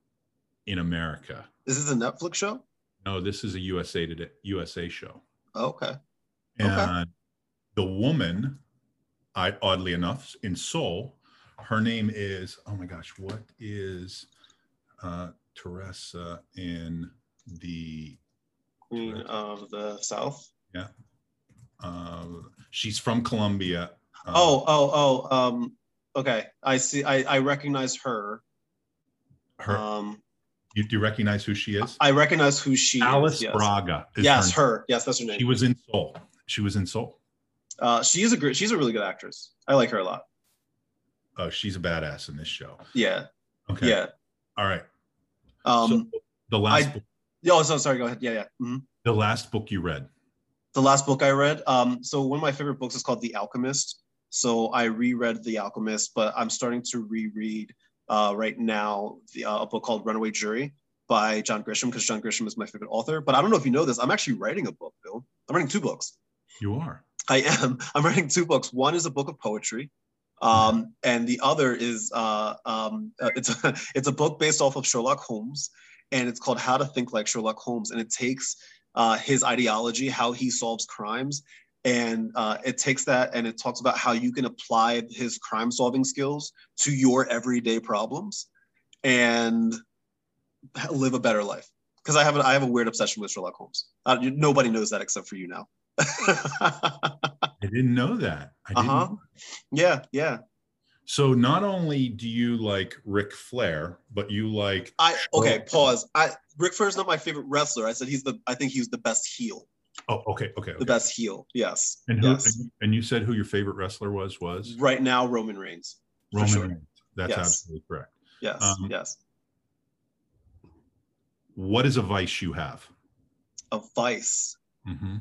in America. Is this a Netflix show? No, this is a USA Today, USA show. Oh, okay. And Okay. The woman, I oddly enough, in Seoul, her name is oh my gosh, what is uh Teresa in the Queen Correct. of the South. Yeah. uh, she's from Colombia. Uh, Oh, oh, oh. Um, okay. I see. I, I recognize her. her, Um, you, do you recognize who she is? I recognize who she Alice is. Yes. Braga. Yes, her. her. Yes, that's her name. She was in Seoul. She was in Seoul. Uh, she is a great. She's a really good actress. I like her a lot. Oh, she's a badass in this show. Yeah. Okay. Yeah. All right. Um. so the last I- book, oh, so sorry. Go ahead. Yeah, yeah. Mhm. the last book you read. The last book I read. Um. So one of my favorite books is called The Alchemist. So I reread The Alchemist, but I'm starting to reread uh, right now the, uh, a book called Runaway Jury by John Grisham because John Grisham is my favorite author. But I don't know if you know this. I'm actually writing a book, Bill. I'm writing two books. You are. I am. (laughs) I'm writing two books. One is a book of poetry, um, and the other is uh, um, uh, it's a, (laughs) it's a book based off of Sherlock Holmes, and it's called How to Think Like Sherlock Holmes, and it takes uh, his ideology, how he solves crimes, and uh, it takes that and it talks about how you can apply his crime solving skills to your everyday problems, and live a better life. Because I have a, I have a weird obsession with Sherlock Holmes. Nobody knows that except for you now. (laughs) I didn't know that. I didn't. Uh-huh. Yeah, yeah. So not only do you like Ric Flair, but you like I okay, pause. I Ric Flair's not my favorite wrestler. I said he's the I think he's the best heel. oh okay okay, The okay. best heel. Yes. and who yes. and, and you said who your favorite wrestler was was Right now, Roman Reigns. Roman sure. Reigns. That's Yes. absolutely correct. Yes. Um, yes. What is a vice you have? a vice. Mm-hmm.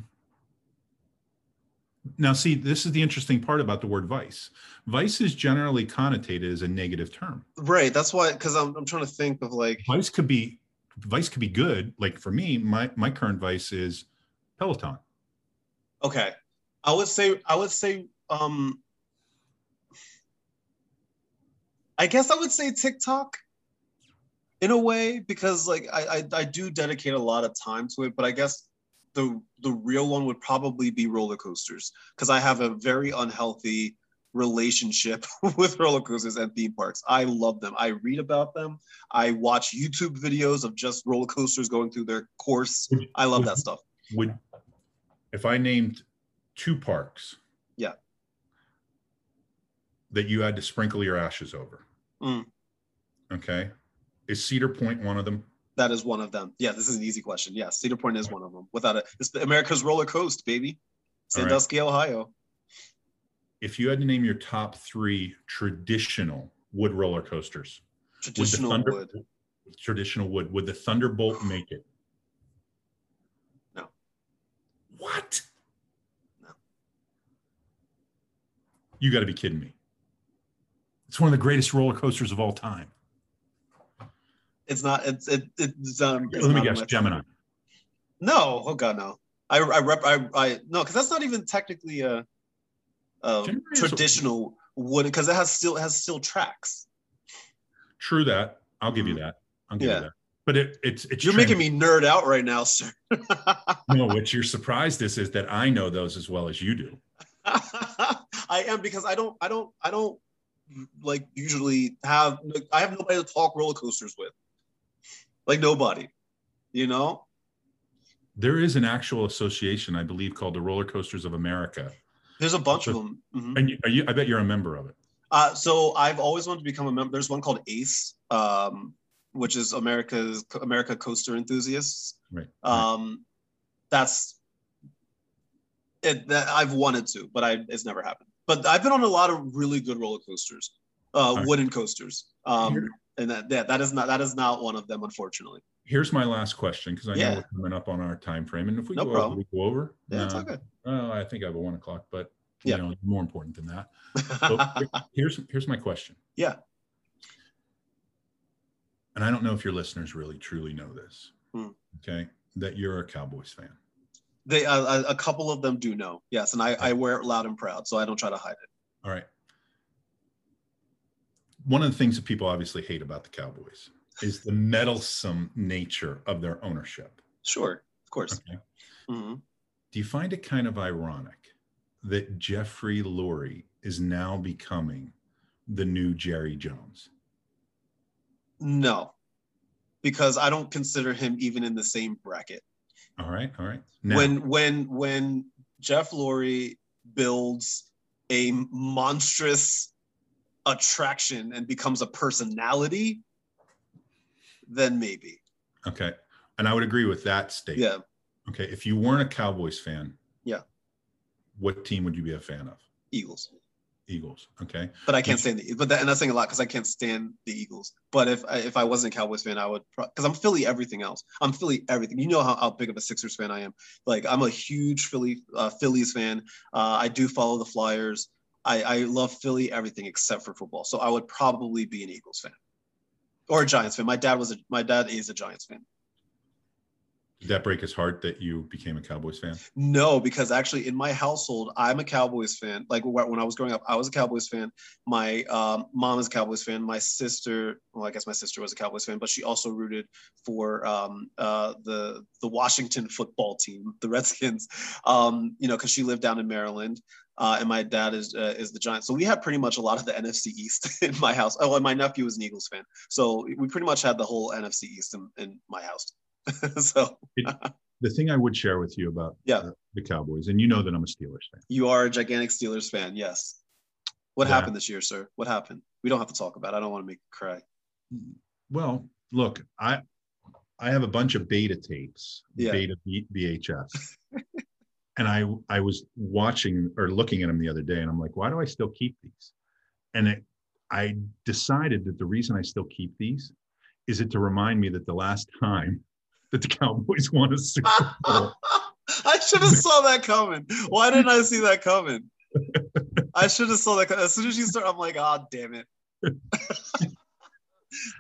Now, see, this is the interesting part about the word vice. Vice is generally connotated as a negative term. Right. That's why, because I'm, I'm trying to think of like vice could be vice could be good. Like for me, my my current vice is Peloton. Okay, I would say I would say um, I guess I would say TikTok in a way because like I, I I do dedicate a lot of time to it, but I guess the the real one would probably be roller coasters because I have a very unhealthy relationship (laughs) with roller coasters and theme parks. I love them. I read about them. I watch YouTube videos of just roller coasters going through their course. I love that stuff. Would if I named two parks, yeah, that you had to sprinkle your ashes over. Mm. Okay, is Cedar Point one of them? That is one of them. Yeah, this is an easy question. Yeah, Cedar Point is one of them. Without it, it's America's roller coaster, baby. Sandusky, right. Ohio. If you had to name your top three traditional wood roller coasters, traditional would Thunder, wood, traditional wood, would the Thunderbolt make it? No. What? No. You got to be kidding me. It's one of the greatest roller coasters of all time. It's not. It's it, it's um. It's Let me guess, Gemini. No, oh god, no. I I rep I I no, because that's not even technically a, a traditional wood because it has still it has still tracks. True that. I'll give you mm-hmm. that. I'll give yeah. you that. But it, it's it's you're making me nerd out right now, sir. (laughs) no, what you're surprised is is that I know those as well as you do. (laughs) I am because I don't I don't I don't like usually have I have nobody to talk roller coasters with like nobody, you know? There is an actual association, I believe, called the Roller Coasters of America. There's a bunch so, of them. Mm-hmm. And you, you, I bet you're a member of it. Uh, so I've always wanted to become a member. There's one called ACE, um, which is America's America Coaster Enthusiasts. Right. Um, that's it. That I've wanted to, but I it's never happened. But I've been on a lot of really good roller coasters, uh, right. wooden coasters. Um, and that yeah, that is not that is not one of them, unfortunately. Here's my last question because I yeah. know we're coming up on our time frame, and if we no go over, we go over. Yeah, uh, it's okay. Well, I think I have a one o'clock, but you yeah. know, more important than that. So (laughs) here's here's my question. Yeah. And I don't know if your listeners really truly know this. Hmm. Okay, that you're a Cowboys fan. They uh, a couple of them do know. Yes, and I, I wear it loud and proud, so I don't try to hide it. All right one of the things that people obviously hate about the Cowboys is the meddlesome nature of their ownership. Sure, of course. Okay. Mm-hmm. Do you find it kind of ironic that Jeffrey Lurie is now becoming the new Jerry Jones? No, because I don't consider him even in the same bracket. All right, all right. Now, when when when Jeff Lurie builds a monstrous attraction and becomes a personality, then maybe. Okay. And I would agree with that statement. Yeah. Okay. If you weren't a Cowboys fan, yeah. What team would you be a fan of? Eagles. Eagles. Okay. But I can't stand the but that, and that's saying a lot because I can't stand the Eagles. But if if I wasn't a Cowboys fan, I would because I'm Philly everything else. I'm Philly everything. You know how, how big of a Sixers fan I am. Like I'm a huge Philly uh, Phillies fan. Uh, I do follow the Flyers. I, I love Philly everything except for football. So I would probably be an Eagles fan or a Giants fan. My dad was a my dad is a Giants fan. Did that break his heart that you became a Cowboys fan? No, because actually in my household, I'm a Cowboys fan. Like when I was growing up, I was a Cowboys fan. My um, mom is a Cowboys fan. My sister, well, I guess my sister was a Cowboys fan, but she also rooted for um, uh, the the Washington football team, the Redskins. Um, you know, because she lived down in Maryland. Uh, and my dad is uh, is the Giants. So we had pretty much a lot of the (laughs) NFC East (laughs) in my house. Oh, and my nephew was an Eagles fan, so we pretty much had the whole NFC East in, in my house. (laughs) so it, the thing I would share with you about yeah. the, the, Cowboys, and you know that I'm a Steelers fan. You are a gigantic Steelers fan, yes. What yeah. happened this year, sir? What happened? We don't have to talk about. It. I don't want to make you cry. Well, look, I I have a bunch of beta tapes, yeah. beta VHS. And I I was watching or looking at them the other day, and I'm like, why do I still keep these? And it, I decided that the reason I still keep these is it to remind me that the last time (laughs) that the Cowboys won a Super Bowl. (laughs) I should have saw that coming. Why didn't I see that coming? I should have saw that. As soon as you start, I'm like, ah, oh, damn it. (laughs)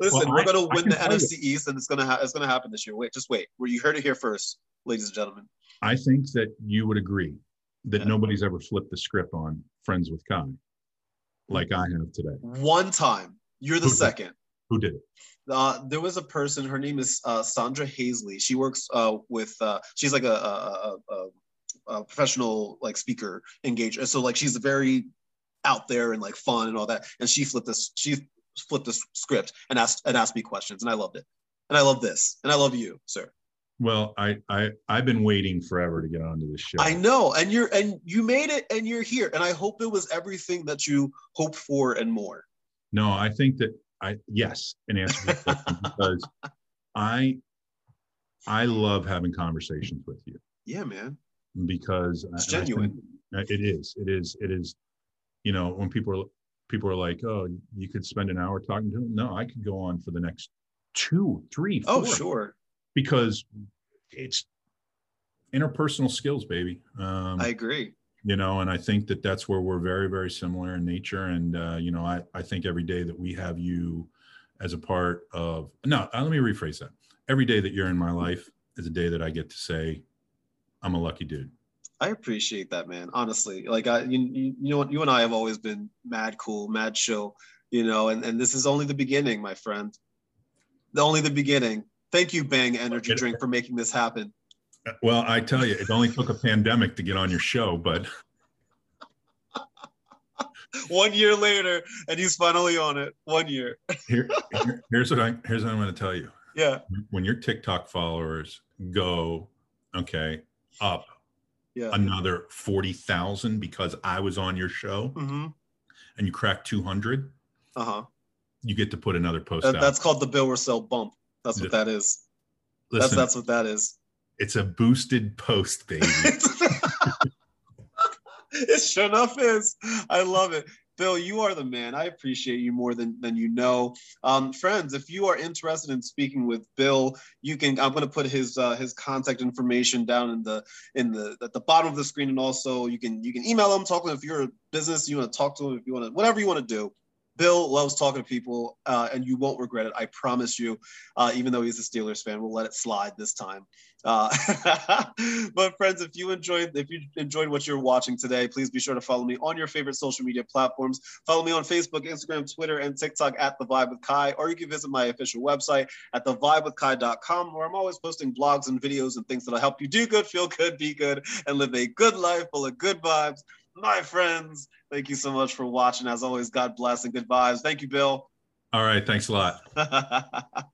Listen, well, we're gonna win the NFC East, and it's gonna ha- it's gonna happen this year. Wait, just wait. Where you heard it here first, ladies and gentlemen. I think that you would agree that yeah. nobody's ever flipped the script on Friends with Ky like I have today. One time. You're the Who second. Did? Who did it? Uh, there was a person. Her name is uh, Sandra Hazley. She works uh, with. Uh, she's like a, a, a, a, professional like speaker engager. So like she's very out there and like fun and all that. And she flipped this. She flipped the script and asked and asked me questions, and I loved it. And I love this, and I love you, sir. Well, I I I've been waiting forever to get onto this show. I know, and you're and you made it, and you're here, and I hope it was everything that you hoped for and more. No, I think that I yes, an answer (laughs) because I I love having conversations with you. Yeah, man. Because it's genuine. it is. It is. It is. You know, when people are people are like, "Oh, you could spend an hour talking to them." No, I could go on for the next two, three, oh, four. Oh, sure because it's interpersonal skills, baby. Um, I agree. You know, and I think that that's where we're very, very similar in nature. And uh, you know, I I think every day that we have you as a part of no, uh, let me rephrase that. Every day that you're in my life is a day that I get to say, I'm a lucky dude. I appreciate that, man. Honestly, like I, you, you, know, what you and I have always been mad cool, mad chill, you know, and and this is only the beginning, my friend. The only the beginning. Thank you, Bang Energy Drink, for making this happen. Well, I tell you, it only took a pandemic to get on your show, but (laughs) one year later, and he's finally on it. One year. (laughs) here, here, here's what I here's what I'm going to tell you. Yeah. When your TikTok followers go, okay, up yeah. another forty thousand because I was on your show, mm-hmm. and you crack two hundred. Uh huh. You get to put another post that, out. That's called the Bill Rossell bump. That's what that is. Listen, that's that's what that is. It's a boosted post, baby. (laughs) (laughs) it sure enough is. I love it. Bill, you are the man. I appreciate you more than, than you know. Um, friends, if you are interested in speaking with Bill, you can. I'm going to put his uh, his contact information down in the in the at the bottom of the screen, and also you can you can email him, talk to him if you're a business, you want to talk to him, if you want to, whatever you want to do. Bill loves talking to people, uh, and you won't regret it. I promise you. Uh, even though he's a Steelers fan, we'll let it slide this time. Uh, (laughs) but friends, if you enjoyed if you enjoyed what you're watching today, please be sure to follow me on your favorite social media platforms. Follow me on Facebook, Instagram, Twitter, and TikTok at the Vibe with Ky, or you can visit my official website at thevibewithky.com, where I'm always posting blogs and videos and things that'll help you do good, feel good, be good, and live a good life full of good vibes my friends. Thank you so much for watching. As always, God bless and good vibes. Thank you, Bill. All right. Thanks a lot. (laughs)